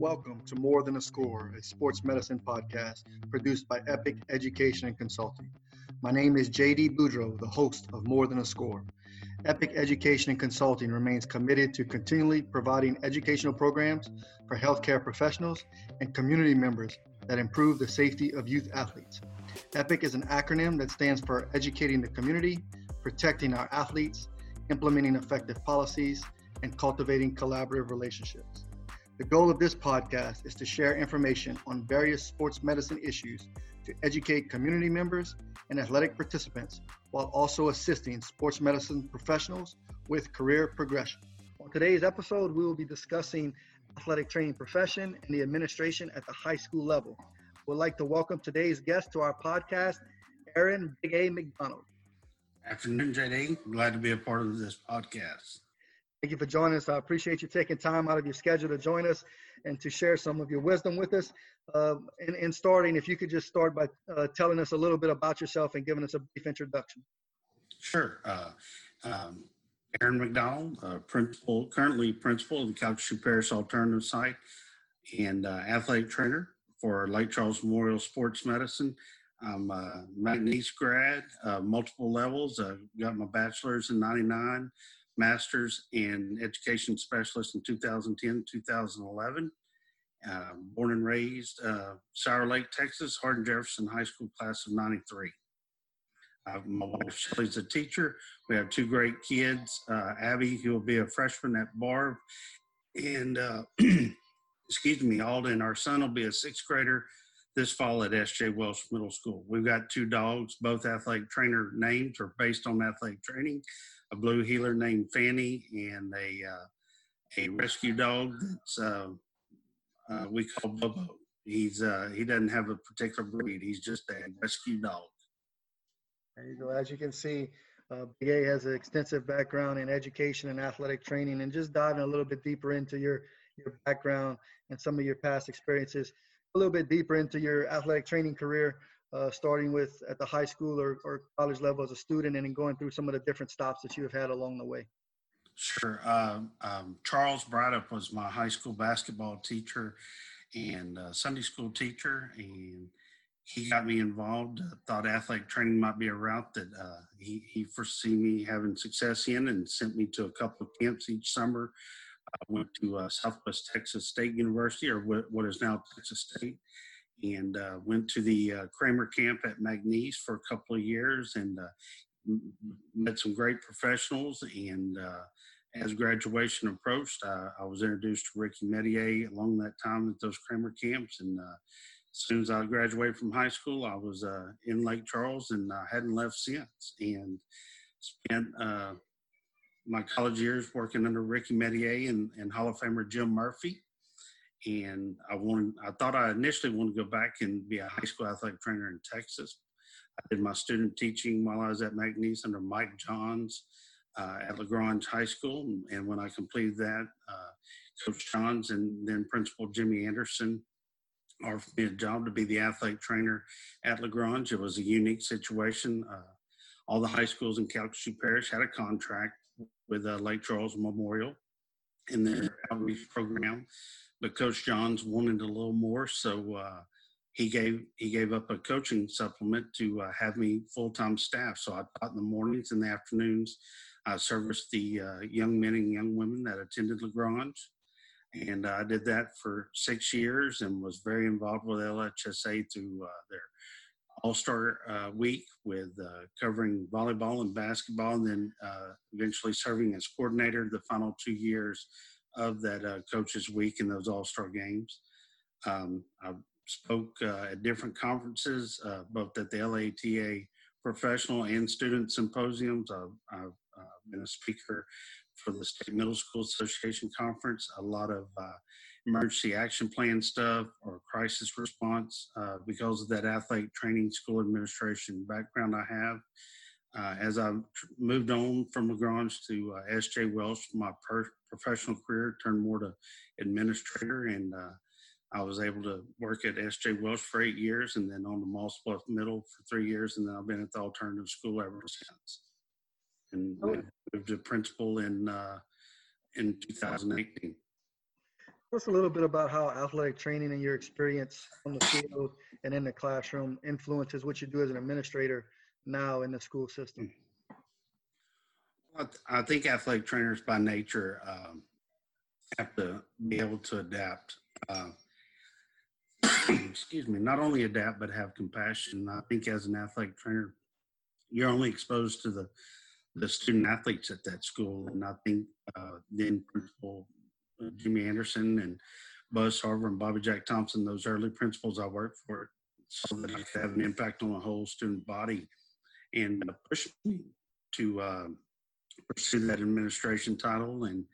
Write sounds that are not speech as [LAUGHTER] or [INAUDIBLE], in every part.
Welcome to More Than a Score, a sports medicine podcast produced by Epic Education and Consulting. My name is JD Boudreaux, the host of More Than a Score. Epic Education and Consulting remains committed to continually providing educational programs for healthcare professionals and community members that improve the safety of youth athletes. EPIC is an acronym that stands for Educating the Community, Protecting Our Athletes, Implementing Effective Policies, and Cultivating Collaborative Relationships. The goal of this podcast is to share information on various sports medicine issues to educate community members and athletic participants while also assisting sports medicine professionals with career progression. On today's episode, we will be discussing athletic training profession and the administration at the high school level. We'd like to welcome today's guest to our podcast, Aaron Big A McDonald. Afternoon, JD. Glad to be a part of this podcast. Thank you for joining us. I appreciate you taking time out of your schedule to join us and to share some of your wisdom with us. Uh, in, in, starting, if you could just start by uh, telling us a little bit about yourself and giving us a brief introduction. Sure. Uh, um, Aaron McDonald, uh, principal, currently principal of the Calcasieu Parish Alternative Site and uh, athletic trainer for Lake Charles Memorial Sports Medicine. I'm a McNeese grad, uh, multiple levels. I got my bachelor's in 99 master's in education specialist in 2010 2011 uh, born and raised uh, sour lake texas hardin jefferson high school class of 93 uh, my wife Shelly's a teacher. We have two great kids. Uh, Abby, who will be a freshman at Barbe, and uh, [CLEARS THROAT] excuse me, Alden. Our son will be a sixth grader this fall at S.J. Welsh Middle School. We've got two dogs, both athletic trainer names are based on athletic training a blue heeler named Fanny and a uh, a rescue dog that's uh, uh, we call Bobo. He's uh, he doesn't have a particular breed. He's just a rescue dog. There you go. As you can see, uh, Big has an extensive background in education and athletic training. And just diving a little bit deeper into your your background and some of your past experiences, a little bit deeper into your athletic training career uh, starting with at the high school or, or college level as a student and then going through some of the different stops that you have had along the way? Sure. Um, um, Charles Breithaupt was my high school basketball teacher and uh, Sunday school teacher, and he got me involved. Uh, thought athletic training might be a route that uh, he, he foresee me having success in and sent me to a couple of camps each summer. I went to uh, Southwest Texas State University, or what, what is now Texas State, and uh, went to the uh, Cramer camp at McNeese for a couple of years and uh, met some great professionals. And uh, as graduation approached, I was introduced to Ricky Medier along that time at those Cramer camps. And uh, as soon as I graduated from high school, I was uh, in Lake Charles and I hadn't left since. And spent my college years working under Ricky Medier and, and Hall of Famer Jim Murphy and I wanted, I thought I initially wanted to go back and be a high school athletic trainer in Texas. I did my student teaching while I was at McNeese under Mike Johns uh, at LaGrange High School. And when I completed that, uh, Coach Johns and then Principal Jimmy Anderson offered me a job to be the athletic trainer at LaGrange. It was a unique situation. Uh, all the high schools in Calcasieu Parish had a contract with uh, Lake Charles Memorial in their outreach program but Coach Johns wanted a little more, so uh, he gave he gave up a coaching supplement to uh, have me full time staff. So I taught in the mornings and the afternoons. I serviced the uh, young men and young women that attended LaGrange, and I did that for six years and was very involved with LHSA through uh, their All Star uh, Week with uh, covering volleyball and basketball, and then eventually serving as coordinator the final two years of that uh, coaches week and those all-star games. Um, i spoke uh, at different conferences uh, both at the LATA professional and student symposiums. I've, I've uh, been a speaker for the state middle school association conference. A lot of uh, emergency action plan stuff or crisis response uh, because of that athletic training school administration background i have uh, as I moved on from LaGrange to uh, S.J. Welsh, my per- professional career turned more to administrator, and uh, I was able to work at S.J. Welsh for eight years, and then on the Moss Bluff Middle for three years, and then I've been at the alternative school ever since. And oh. moved to principal in uh, in 2018. Tell us a little bit about how athletic training and your experience on the field and in the classroom influences what you do as an administrator now in the school system. I, think athletic trainers by nature um, have to be able to adapt. Uh, [CLEARS THROAT] excuse me, not only adapt but have compassion. I think as an athletic trainer, you're only exposed to the the student athletes at that school, and I think uh, then Principal Jimmy Anderson and Buzz Harver and Bobby Jack Thompson, those early principals I worked for, so that I could have an impact on the whole student body and uh, pushed me to uh, pursue that administration title. And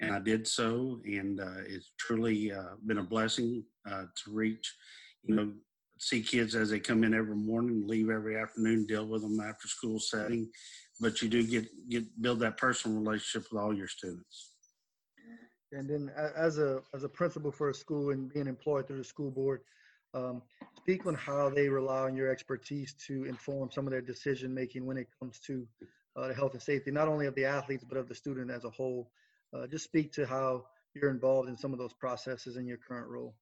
and I did so, and uh, it's truly uh, been a blessing uh, to reach, you know, see kids as they come in every morning, leave every afternoon, deal with them after school setting. But you do get get build that personal relationship with all your students. And then as a as a principal for a school and being employed through the school board, um, speak on how they rely on your expertise to inform some of their decision making when it comes to uh, the health and safety, not only of the athletes but of the student as a whole. Uh, just speak to how you're involved in some of those processes in your current role.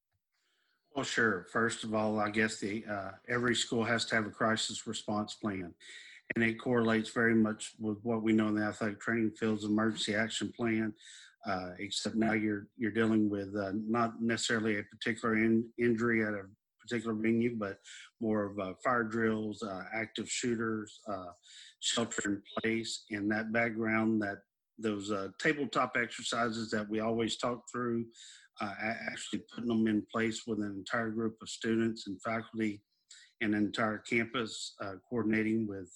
Well, sure. First of all, I guess the uh, every school has to have a crisis response plan, and it correlates very much with what we know in the athletic training fields emergency action plan. Uh, except now you're you're dealing with uh, not necessarily a particular in, injury at a particular venue, but more of uh, fire drills, uh, active shooters, uh, shelter in place, and that background that those uh, tabletop exercises that we always talk through, actually putting them in place with an entire group of students and faculty an entire campus, coordinating with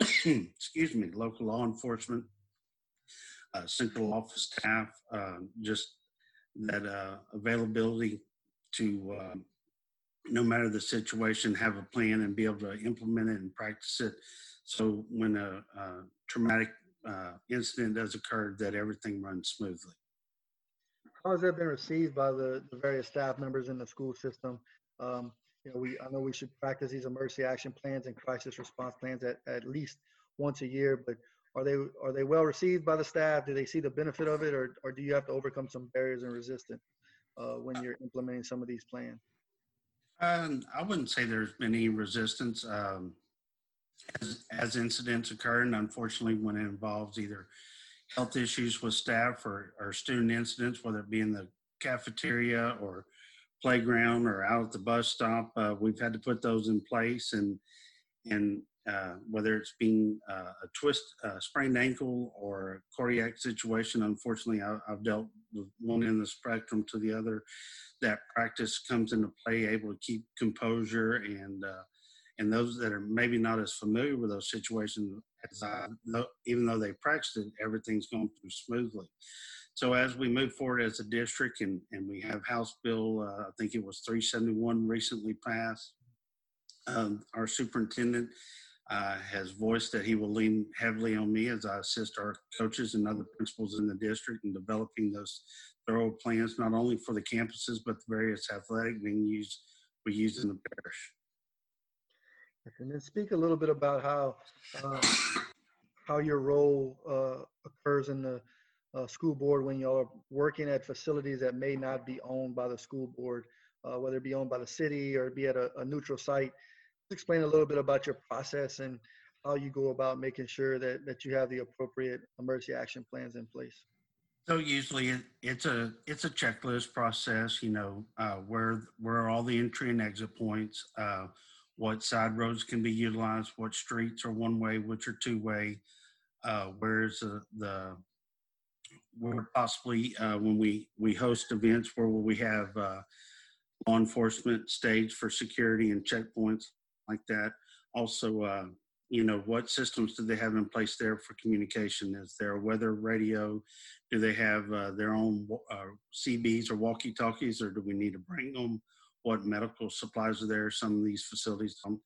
[CLEARS THROAT] excuse me, local law enforcement uh, central office staff, uh, just that uh, availability to, um, no matter the situation, have a plan and be able to implement it and practice it. So when a, a traumatic uh, incident does occur, that everything runs smoothly. How has that been received by the, the various staff members in the school system? Um, you know, we I know we should practice these emergency action plans and crisis response plans at, at least once a year, but are they are they well received by the staff? Do they see the benefit of it, or or do you have to overcome some barriers and resistance uh, when you're implementing some of these plans? Um, I wouldn't say there's any resistance um, as, as incidents occur, and unfortunately, when it involves either health issues with staff or, or student incidents, whether it be in the cafeteria or playground or out at the bus stop, uh, we've had to put those in place and and uh, whether it's being uh, a twist, uh, sprained ankle, or a cardiac situation. Unfortunately, I, have dealt with one end of the spectrum to the other. That practice comes into play, able to keep composure, and uh, and those that are maybe not as familiar with those situations, as I, even though they practiced it, everything's going through smoothly. So as we move forward as a district, and and we have House Bill, uh, I think it was 371 recently passed. Um, our superintendent uh, has voiced that he will lean heavily on me as I assist our coaches and other principals in the district in developing those thorough plans, not only for the campuses, but the various athletic venues we use in the parish. And then speak a little bit about how um, how your role uh, occurs in the uh, school board when y'all are working at facilities that may not be owned by the school board, uh, whether it be owned by the city or be at a, a neutral site explain a little bit about your process and how you go about making sure that, that you have the appropriate emergency action plans in place? So usually it, it's a it's a checklist process. You know uh, where where are all the entry and exit points, uh, what side roads can be utilized, what streets are one way, which are two way, uh, where's the, the where possibly uh, when we we host events where we have uh, law enforcement stage for security and checkpoints like that. Also, uh, you know, what systems do they have in place there for communication? Is there a weather radio? Do they have uh, their own uh, CBs or walkie talkies, or do we need to bring them? What medical supplies are there? Some of these facilities don't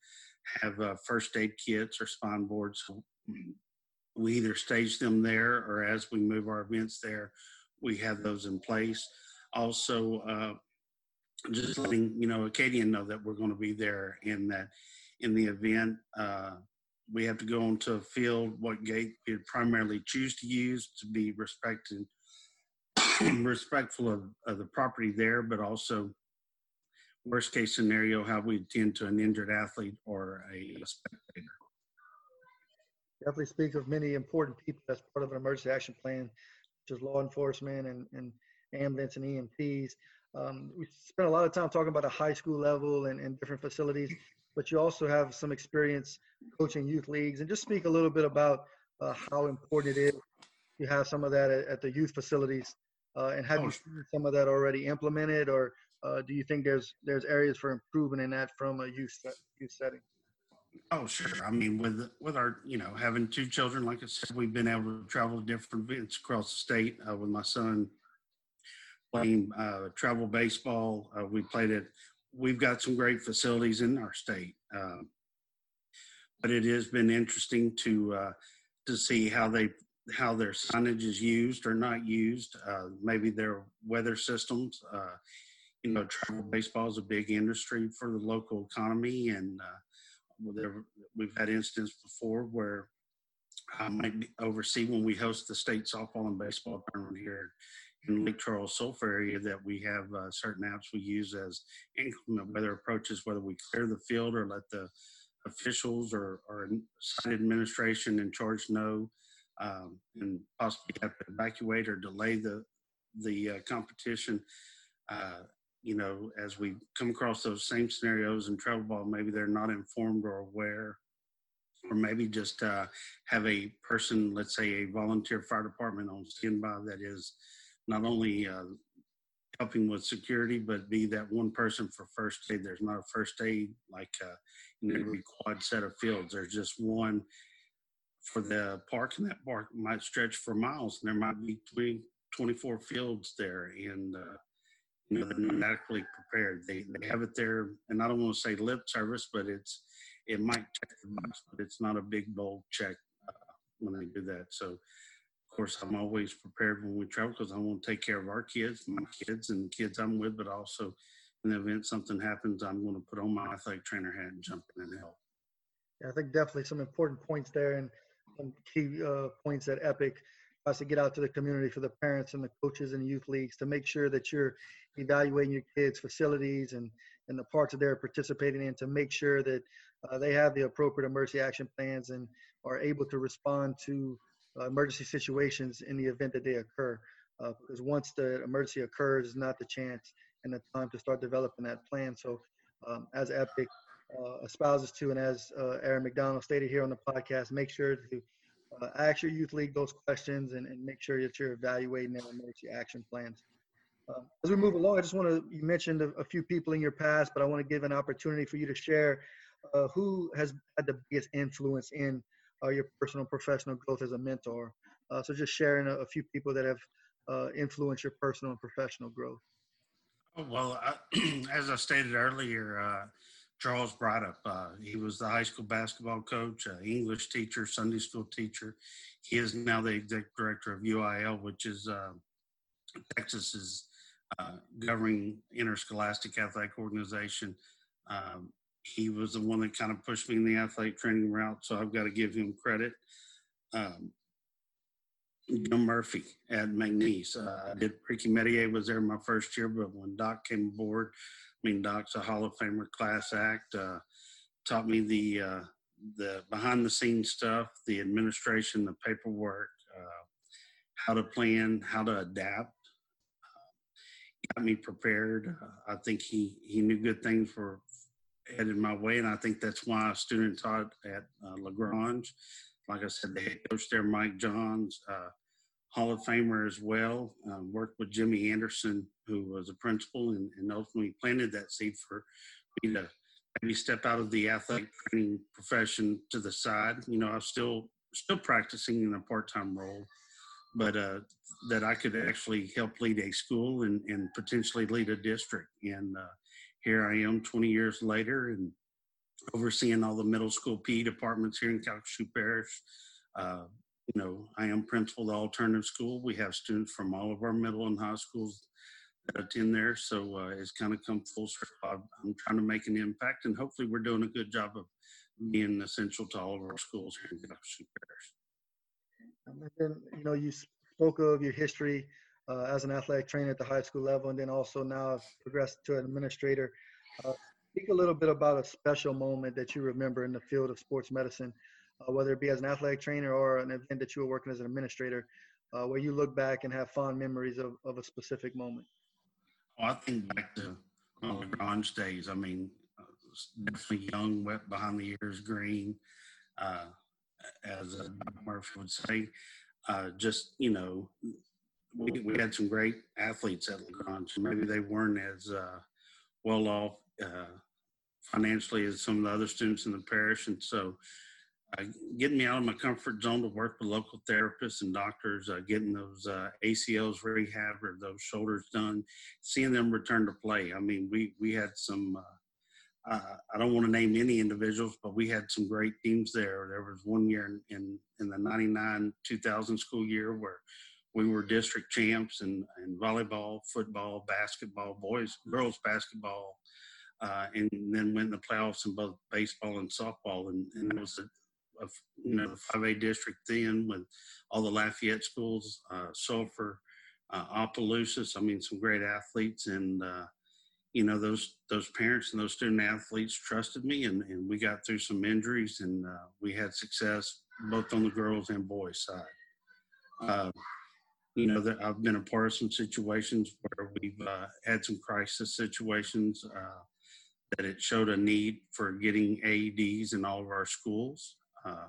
have uh, first aid kits or spine boards. So we either stage them there, or as we move our events there, we have those in place. Also, uh, just letting you know Acadian know that we're going to be there and that in the event uh, we have to go onto a field, what gate we primarily choose to use to be respected [COUGHS] respectful of, of the property there, but also worst case scenario, how we attend to an injured athlete or a spectator. Definitely speaks of many important people as part of an emergency action plan, such as law enforcement and, and ambulance and EMTs. Um, we spent a lot of time talking about a high school level and, and different facilities, but you also have some experience coaching youth leagues. And just speak a little bit about uh, how important it is you have some of that at, at the youth facilities. Uh, and have oh, you seen some of that already implemented, or uh, do you think there's there's areas for improvement in that from a youth youth setting? Oh, sure. I mean, with with our you know having two children, like I said, we've been able to travel to different events across the state. Uh, with my son playing uh, travel baseball, uh, we played it. We've got some great facilities in our state, uh, but it has been interesting to uh, to see how they how their signage is used or not used. Uh, maybe their weather systems. you know, travel baseball is a big industry for the local economy, and there, we've had instances before where I might oversee when we host the state softball and baseball tournament here in Lake Charles Sulphur area that we have uh, certain apps we use as inclement weather approaches, whether we clear the field or let the officials or, or site administration in charge know um, and possibly have to evacuate or delay the the uh, competition. Uh, you know, as we come across those same scenarios in travel ball, maybe they're not informed or aware, or maybe just uh, have a person, let's say a volunteer fire department on standby that is not only uh, helping with security, but be that one person for first aid. There's not a first aid like uh, in every quad set of fields. There's just one for the park, and that park might stretch for miles, and there might be 20, 24 fields there. And uh, adequately prepared. They, they have it there, and I don't want to say lip service, but it's it might check the box, but it's not a big bold check uh, when they do that. So, of course, I'm always prepared when we travel because I want to take care of our kids, my kids, and kids I'm with, but also in the event something happens, I'm going to put on my athletic trainer hat and jump in and help. Yeah, I think definitely some important points there and some key uh, points at Epic has to get out to the community for the parents and the coaches and the youth leagues to make sure that you're evaluating your kids' facilities and, and the parts that they're participating in to make sure that uh, they have the appropriate emergency action plans and are able to respond to uh, emergency situations in the event that they occur. Uh, because once the emergency occurs, is not the chance and the time to start developing that plan. So, um, as Epic uh, espouses to, and as uh, Aaron McDonald stated here on the podcast, make sure to uh, ask your youth league those questions and, and make sure that you're evaluating their emergency action plans. Um, as we move along, I just want to, you mentioned a, a, few people in your past, but I want to give an opportunity for you to share uh, who has had the biggest influence in uh, your personal professional growth as a mentor. Uh, so just sharing a, a, few people that have uh, influenced your personal and professional growth. Oh, well, [CLEARS THROAT] as I stated earlier, uh, Charles Breithaupt. Uh, he was the high school basketball coach, uh, English teacher, Sunday school teacher. He is now the executive director of UIL, which is uh, Texas's uh, governing interscholastic athletic organization. Um, he was the one that kind of pushed me in the athletic training route, so I've got to give him credit. Um, Jim Murphy at McNeese. Uh, I did Ricky Medier was there my first year, but when Doc came aboard, I mean, Doc's a Hall of Famer class act. Uh, taught me the uh, the behind the scenes stuff, the administration, the paperwork, uh, how to plan, how to adapt. Uh, got me prepared. Uh, I think he he knew good things for headed my way, and I think that's why a student taught at uh, LaGrange. Like I said, the head coach there, Mike Johns, Hall of Famer as well. Um, worked with Jimmy Anderson, who was a principal, and, and ultimately planted that seed for me to maybe step out of the athletic training profession to the side. You know, I'm still still practicing in a part-time role, but uh, that I could actually help lead a school and, and potentially lead a district. And uh, here I am 20 years later and overseeing all the middle school PE departments here in Calcasieu Parish, uh, you know, I am principal of the alternative school. We have students from all of our middle and high schools that attend there. So uh, it's kind of come full circle. I'm trying to make an impact, and hopefully, we're doing a good job of being essential to all of our schools here in Calcasieu Parish. And then, you know, you spoke of your history uh, as an athletic trainer at the high school level, and then also now progressed to an administrator. Uh, speak a little bit about a special moment that you remember in the field of sports medicine, uh, whether it be as an athletic trainer or an event that you were working as an administrator, uh, where you look back and have fond memories of, of a specific moment. I think back to uh, Grange days. I mean, uh, definitely young, wet behind the ears, green, uh, as uh, Murphy would say. Uh, just you know, we, we had some great athletes at LaGrange. Maybe they weren't as uh, well off uh, financially as some of the other students in the parish, and so uh, getting me out of my comfort zone to work with local therapists and doctors, uh, getting those uh, ACLs rehab or those shoulders done, seeing them return to play. I mean, we we had some. Uh, uh, I don't want to name any individuals, but we had some great teams there. There was one year in in, in the '99 2000 school year where we were district champs in, in volleyball, football, basketball, boys, girls basketball, uh, and then went in the playoffs in both baseball and softball. And, and it was a you know the 5A district then with all the Lafayette schools, uh, Sulphur, uh, Opelousas. I mean, some great athletes, and uh, you know those those parents and those student athletes trusted me, and, and we got through some injuries, and uh, we had success both on the girls and boys side. Uh, you know that I've been a part of some situations where we've uh, had some crisis situations uh, that it showed a need for getting AEDs in all of our schools. Uh,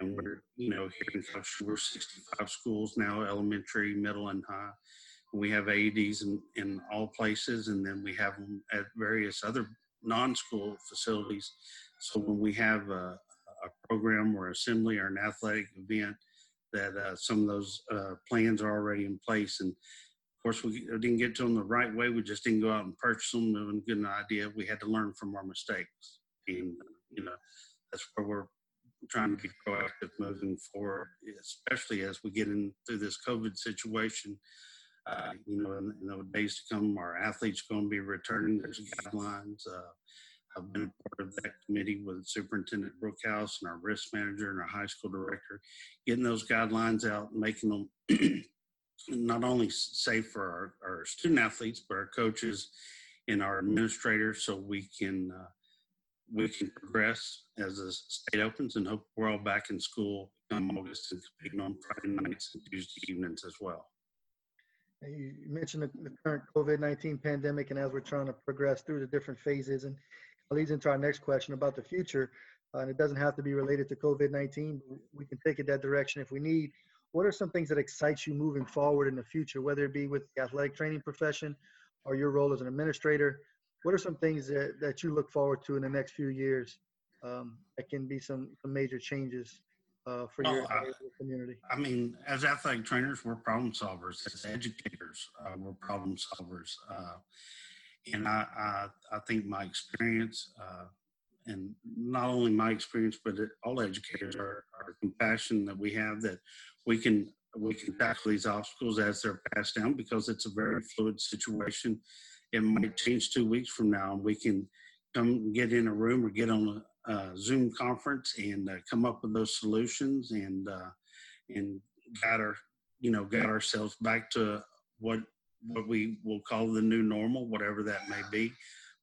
and we're, you know, here in we're 65 schools now, elementary, middle, and high. We have AEDs in, in all places, and then we have them at various other non-school facilities. So when we have a, a program or assembly or an athletic event, that uh, some of those uh, plans are already in place. And of course, we didn't get to them the right way. We just didn't go out and purchase them and get an idea. We had to learn from our mistakes. And, you know, that's where we're trying to be proactive moving forward, especially as we get in through this COVID situation. Uh, you know, in, in, the days to come, our athletes going to be returning. There's guidelines. Uh, I've been a part of that committee with Superintendent Bruchhaus and our risk manager and our high school director, getting those guidelines out, making them [CLEARS THROAT] not only safe for our, our, student athletes, but our coaches and our administrators so we can uh, we can progress as the state opens and hope we're all back in school come August and competing on Friday nights and Tuesday evenings as well. You mentioned the, the current COVID-19 pandemic and as we're trying to progress through the different phases and leads into our next question about the future. Uh, and it doesn't have to be related to COVID-19. We can take it that direction if we need. What are some things that excite you moving forward in the future, whether it be with the athletic training profession or your role as an administrator? What are some things that, that you look forward to in the next few years um, that can be some, some major changes uh, for your, uh, community? I mean, as athletic trainers, we're problem solvers. As educators, uh, we're problem solvers. Uh, and I, I, I think my experience, uh, and not only my experience, but all educators are, are compassion that we have that we can we can tackle these obstacles as they're passed down because it's a very fluid situation. It might change two weeks from now, and we can come get in a room or get on a, a Zoom conference and uh, come up with those solutions and uh, and guide our you know guide ourselves back to what what we will call the new normal, whatever that may be.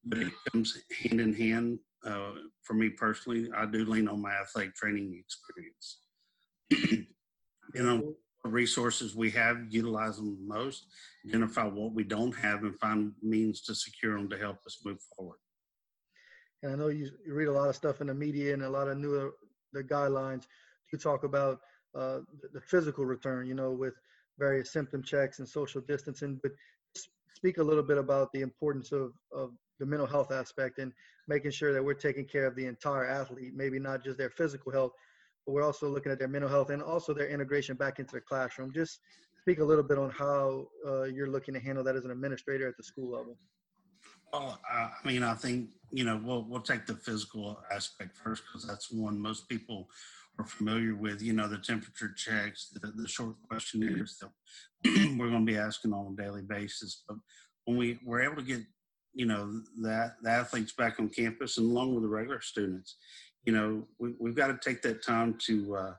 But it comes hand in hand. Uh, for me personally, I do lean on my athletic training experience. [CLEARS THROAT] you know, resources we have, utilize them most, identify what we don't have, and find means to secure them to help us move forward. And I know you, you read a lot of stuff in the media and a lot of new the guidelines. You talk about uh, the, the physical return, you know, with various symptom checks and social distancing, but speak a little bit about the importance of, of the mental health aspect and making sure that we're taking care of the entire athlete, maybe not just their physical health, but we're also looking at their mental health and also their integration back into the classroom. Just speak a little bit on how uh, you're looking to handle that as an administrator at the school level. Well, I mean, I think you know we'll we'll take the physical aspect first because that's one most people are familiar with, you know, the temperature checks, the, the short questionnaires that [CLEARS THROAT] we're going to be asking on a daily basis. But when we were able to get, you know, that the athletes back on campus and along with the regular students, you know, we, we've got to take that time to uh,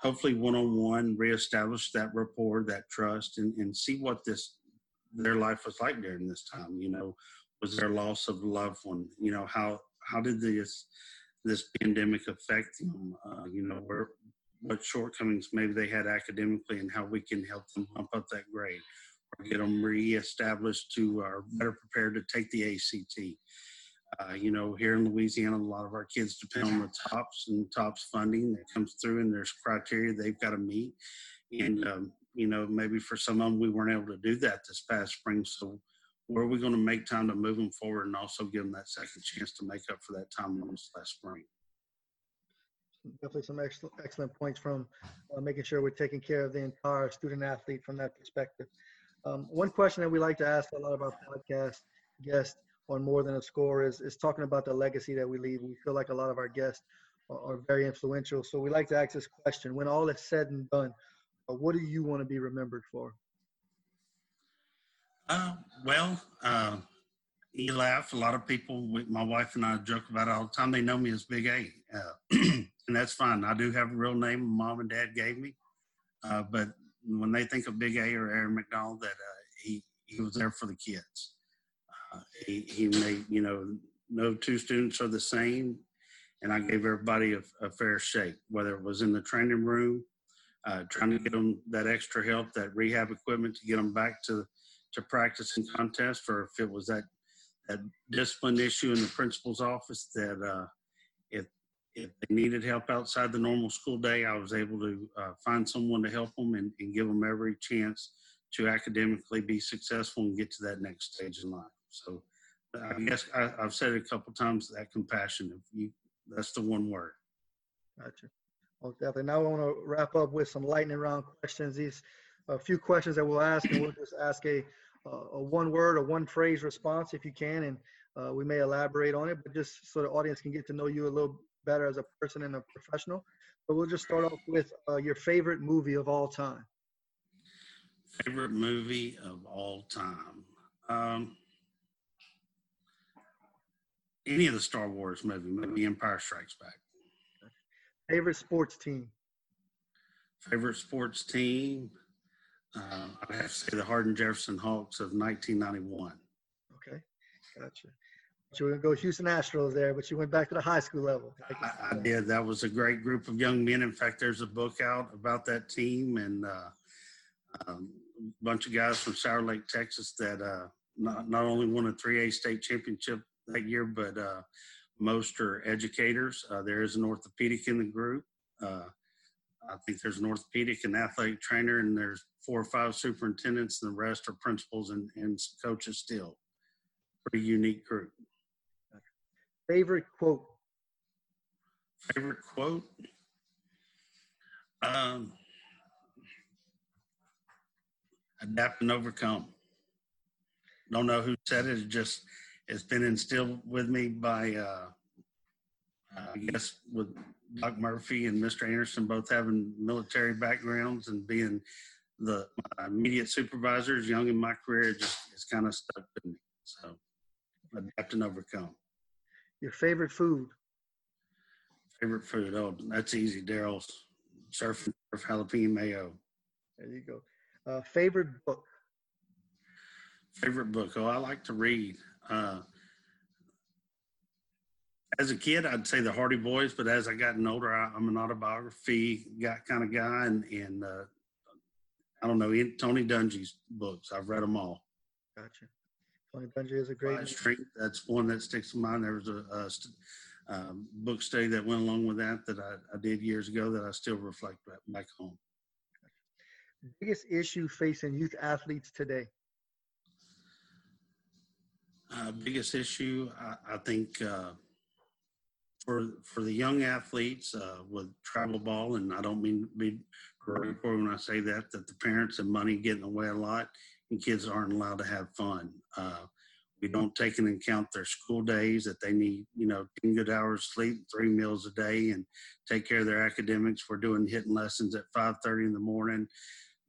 hopefully one-on-one reestablish that rapport, that trust, and, and see what this their life was like during this time. You know, was there loss of loved one? You know, how how did this this pandemic affect them? Uh, you know, where what shortcomings maybe they had academically, and how we can help them bump up that grade or get them reestablished to are better prepared to take the ACT. Uh, you know, here in Louisiana, a lot of our kids depend on the TOPS and TOPS funding that comes through, and there's criteria they've got to meet. And, um, you know, maybe for some of them, we weren't able to do that this past spring. So, where are we going to make time to move them forward and also give them that second chance to make up for that time lost last spring? Definitely some excellent, excellent points from uh, making sure we're taking care of the entire student athlete from that perspective. Um, one question that we like to ask a lot of our podcast guests on more than a score is, is talking about the legacy that we leave. We feel like a lot of our guests are, are very influential. So we like to ask this question when all is said and done, uh, what do you want to be remembered for? Uh, well, uh, you laugh. A lot of people, my wife and I joke about it all the time. They know me as Big A, uh, [CLEARS THROAT] and that's fine. I do have a real name mom and dad gave me, uh, but when they think of Big A or Aaron McDonald, that uh, he he was there for the kids. He, he made, you know, no two students are the same. And I gave everybody a, a fair shake, whether it was in the training room, uh, trying to get them that extra help, that rehab equipment to get them back to, to practice and contest, or if it was that, that discipline issue in the principal's office that uh, if, if they needed help outside the normal school day, I was able to uh, find someone to help them and, and give them every chance to academically be successful and get to that next stage in life. So I guess I, have said it a couple times that compassion. If you, that's the one word. Gotcha. Well, definitely. Now I want to wrap up with some lightning round questions. These a few questions that we'll ask, and we'll just ask a a one word or one phrase response if you can, and uh, we may elaborate on it, but just so the audience can get to know you a little better as a person and a professional. But we'll just start off with uh, your favorite movie of all time. Favorite movie of all time. Um, any of the Star Wars movie, maybe Empire Strikes Back. Favorite sports team? Favorite sports team? Uh, I have to say the Hardin Jefferson Hawks of 1991. Okay, gotcha. You were going to go Houston Astros there, but you went back to the high school level. I, I, did. That was a great group of young men. In fact, there's a book out about that team and uh, um, a bunch of guys from Sour Lake, Texas that uh, not, not only won a 3A state championship that year, but uh, most are educators. Uh, there is an orthopedic in the group. Uh, I think there's an orthopedic and athletic trainer, and there's four or five superintendents, and the rest are principals and, and coaches still. Pretty unique group. Favorite quote? Favorite quote? Um, adapt and overcome. Don't know who said it. It just it's been instilled with me by, uh, I guess, with Doc Murphy and Mr. Anderson both having military backgrounds and being the immediate supervisors young in my career. Just it's kind of stuck with me. So adapt and overcome. Your favorite food? Favorite food? Oh, that's easy. Darrell's surf and surf jalapeno mayo. There you go. Uh, favorite book? Favorite book? Oh, I like to read. Uh, as a kid, I'd say the Hardy Boys, but as I gotten older, I, am an autobiography guy, kind of guy, and and uh, I don't know Tony Dungy's books. I've read them all. Gotcha. Tony Dungy is a great. Street, that's one that sticks to mind. There was a, a um, book study that went along with that that I, I, did years ago that I still reflect back, back home. Biggest issue facing youth athletes today? Uh, biggest issue, I, I think, uh, for for the young athletes uh, with travel ball, and I don't mean to be derogatory when I say that, that the parents and money get in the way a lot, and kids aren't allowed to have fun. Uh, we don't take into account their school days that they need, you know, 10 good hours sleep, three meals a day, and take care of their academics. We're doing hitting lessons at 5:30 in the morning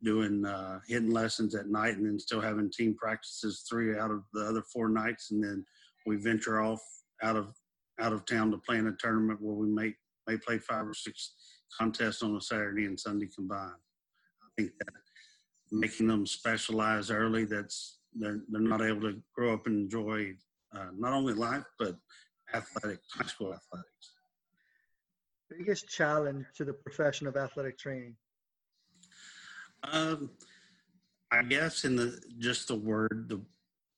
doing uh, hidden lessons at night and then still having team practices three out of the other four nights and then we venture off out of out of town to play in a tournament where we may may play five or six contests on a Saturday and Sunday combined. I think that making them specialize early, that's they're they're not able to grow up and enjoy uh, not only life but athletic high school athletics. Biggest challenge to the profession of athletic training. Um, I guess in the just the word the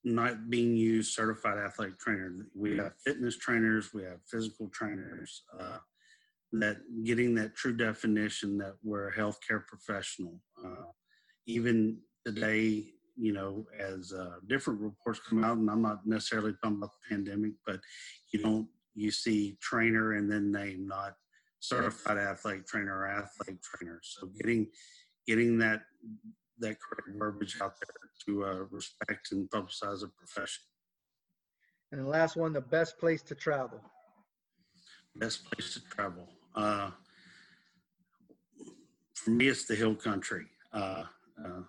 not being used certified athletic trainer. We have fitness trainers, we have physical trainers. Uh, that getting that true definition that we're a healthcare professional. Uh, even today, you know, as uh, different reports come out, and I'm not necessarily talking about the pandemic, but you don't you see trainer and then name not certified athletic trainer or athlete trainer. So getting getting that that correct verbiage out there to uh, respect and publicize a profession. And the last one, the best place to travel. Best place to travel. Uh, for me, it's the hill country. Uh, uh,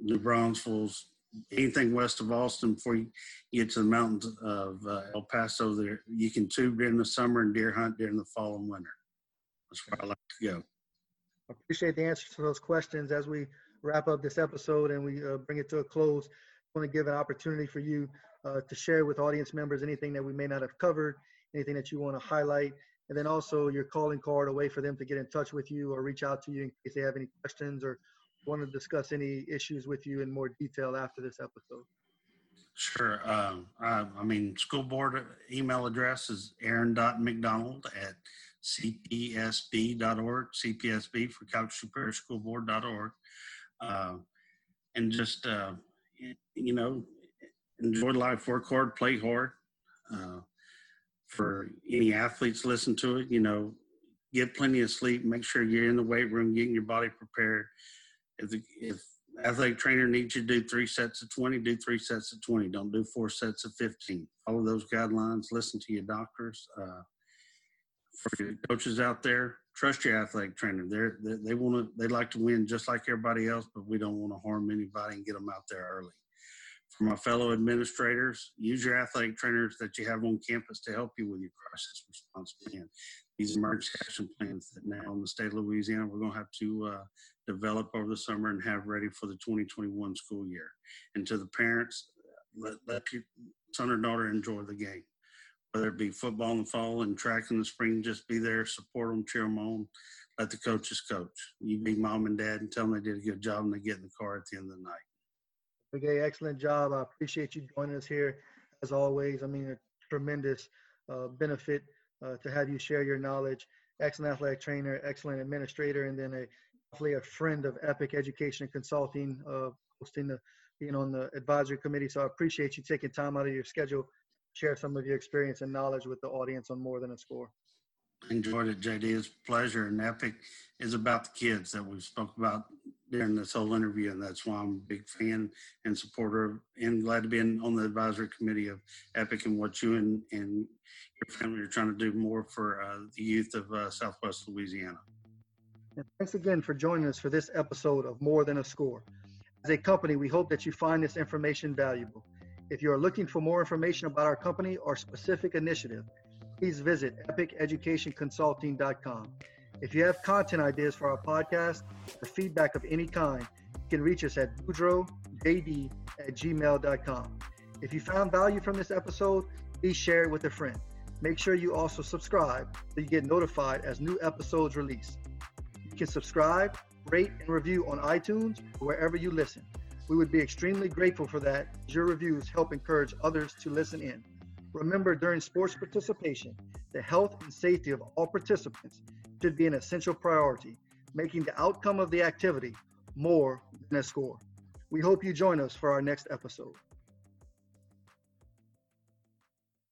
New Braunfels, anything west of Austin before you get to the mountains of uh, El Paso, there you can tube during the summer and deer hunt during the fall and winter. That's where I like to go. Appreciate the answers to those questions as we wrap up this episode and we uh, bring it to a close. I want to give an opportunity for you uh, to share with audience members anything that we may not have covered, anything that you want to highlight, and then also your calling card, a way for them to get in touch with you or reach out to you in case they have any questions or want to discuss any issues with you in more detail after this episode. Sure. Um, I, I, mean, school board email address is aaron.mcdonald at cpsb.org, cpsb for Calcasieu Parish School Board.org. Uh, and just, uh, you know, enjoy life, work hard, play hard. Uh, for any athletes listen to it, you know, get plenty of sleep, make sure you're in the weight room, getting your body prepared. If, the, if athletic trainer needs you to do three sets of 20, do three sets of 20. Don't do four sets of 15. Follow those guidelines, listen to your doctors. Uh, for your coaches out there, trust your athletic trainer. They're, they they want to they like to win just like everybody else, but we don't want to harm anybody and get them out there early. For my fellow administrators, use your athletic trainers that you have on campus to help you with your crisis response plan. These emergency action plans that now in the state of Louisiana we're going to have to uh, develop over the summer and have ready for the 2021 school year. And to the parents, let, let your son or daughter enjoy the game whether it be football in the fall and track in the spring, just be there, support them, cheer them on, let the coaches coach. You be mom and dad and tell them they did a good job and they get in the car at the end of the night. Okay, excellent job. I appreciate you joining us here as always. I mean, a tremendous uh, benefit uh, to have you share your knowledge. Excellent athletic trainer, excellent administrator, and then a hopefully a friend of Epic Education Consulting, uh, hosting the being on the advisory committee. So I appreciate you taking time out of your schedule share some of your experience and knowledge with the audience on more than a score. Enjoyed it, JD. It's a pleasure. And Epic is about the kids that we spoke about during this whole interview, and that's why I'm a big fan and supporter of, and glad to be in, on the advisory committee of Epic and what you and, and your family are trying to do more for uh, the youth of uh, Southwest Louisiana. And thanks again for joining us for this episode of More Than a Score. As a company, we hope that you find this information valuable. If you are looking for more information about our company or specific initiative, please visit epiceducationconsulting.com. If you have content ideas for our podcast or feedback of any kind, you can reach us at boudreauxjd at gmail.com. If you found value from this episode, please share it with a friend. Make sure you also subscribe so you get notified as new episodes release. You can subscribe, rate, and review on iTunes or wherever you listen. We would be extremely grateful for that. Your reviews help encourage others to listen in. Remember, during sports participation, the health and safety of all participants should be an essential priority, making the outcome of the activity more than a score. We hope you join us for our next episode.